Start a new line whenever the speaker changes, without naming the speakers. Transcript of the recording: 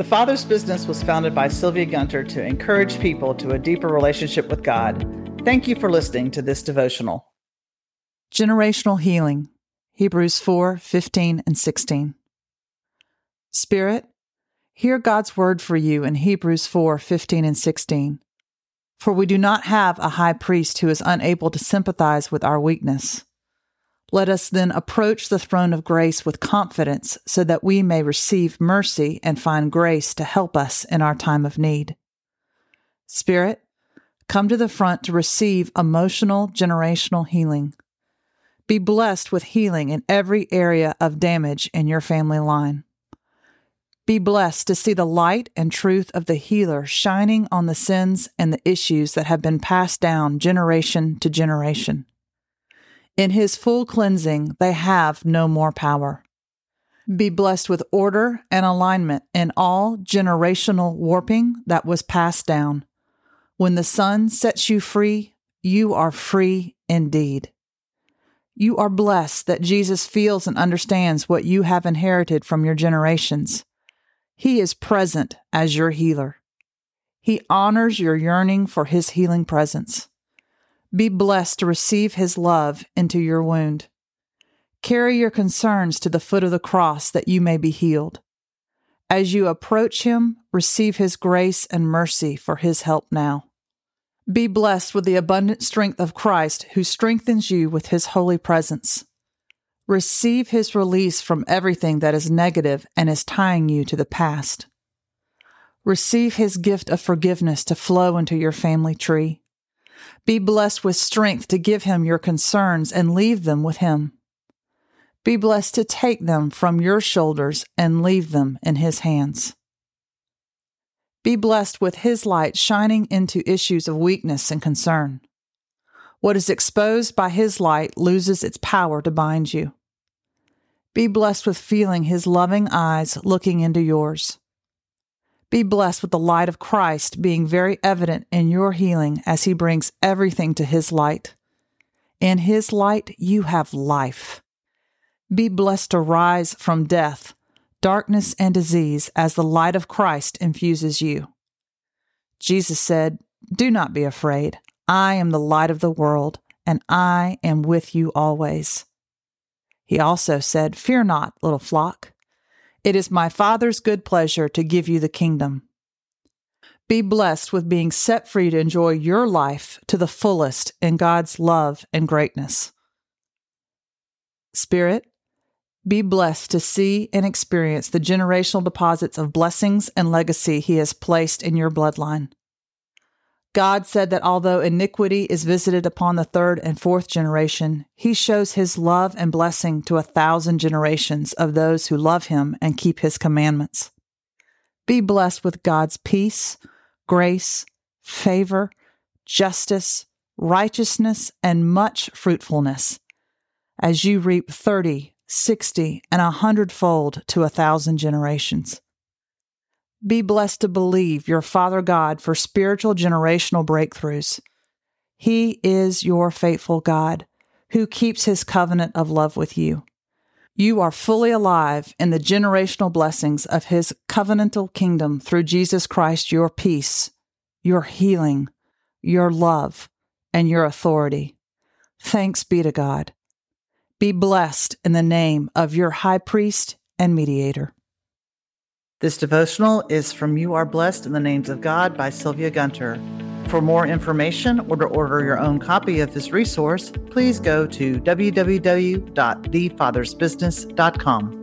The Father's Business was founded by Sylvia Gunter to encourage people to a deeper relationship with God. Thank you for listening to this devotional.
Generational Healing, Hebrews 4 15 and 16. Spirit, hear God's word for you in Hebrews 4 15 and 16. For we do not have a high priest who is unable to sympathize with our weakness let us then approach the throne of grace with confidence so that we may receive mercy and find grace to help us in our time of need. Spirit, come to the front to receive emotional generational healing. Be blessed with healing in every area of damage in your family line. Be blessed to see the light and truth of the healer shining on the sins and the issues that have been passed down generation to generation. In his full cleansing, they have no more power. Be blessed with order and alignment in all generational warping that was passed down. When the Son sets you free, you are free indeed. You are blessed that Jesus feels and understands what you have inherited from your generations. He is present as your healer. He honors your yearning for his healing presence. Be blessed to receive his love into your wound. Carry your concerns to the foot of the cross that you may be healed. As you approach him, receive his grace and mercy for his help now. Be blessed with the abundant strength of Christ who strengthens you with his holy presence. Receive his release from everything that is negative and is tying you to the past. Receive his gift of forgiveness to flow into your family tree. Be blessed with strength to give him your concerns and leave them with him. Be blessed to take them from your shoulders and leave them in his hands. Be blessed with his light shining into issues of weakness and concern. What is exposed by his light loses its power to bind you. Be blessed with feeling his loving eyes looking into yours. Be blessed with the light of Christ being very evident in your healing as He brings everything to His light. In His light, you have life. Be blessed to rise from death, darkness, and disease as the light of Christ infuses you. Jesus said, Do not be afraid. I am the light of the world, and I am with you always. He also said, Fear not, little flock. It is my Father's good pleasure to give you the kingdom. Be blessed with being set free to enjoy your life to the fullest in God's love and greatness. Spirit, be blessed to see and experience the generational deposits of blessings and legacy He has placed in your bloodline. God said that although iniquity is visited upon the third and fourth generation, he shows his love and blessing to a thousand generations of those who love him and keep his commandments. Be blessed with God's peace, grace, favor, justice, righteousness, and much fruitfulness as you reap thirty, sixty, and a hundredfold to a thousand generations. Be blessed to believe your Father God for spiritual generational breakthroughs. He is your faithful God who keeps his covenant of love with you. You are fully alive in the generational blessings of his covenantal kingdom through Jesus Christ, your peace, your healing, your love, and your authority. Thanks be to God. Be blessed in the name of your high priest and mediator.
This devotional is from You Are Blessed in the Names of God by Sylvia Gunter. For more information or to order your own copy of this resource, please go to www.thefathersbusiness.com.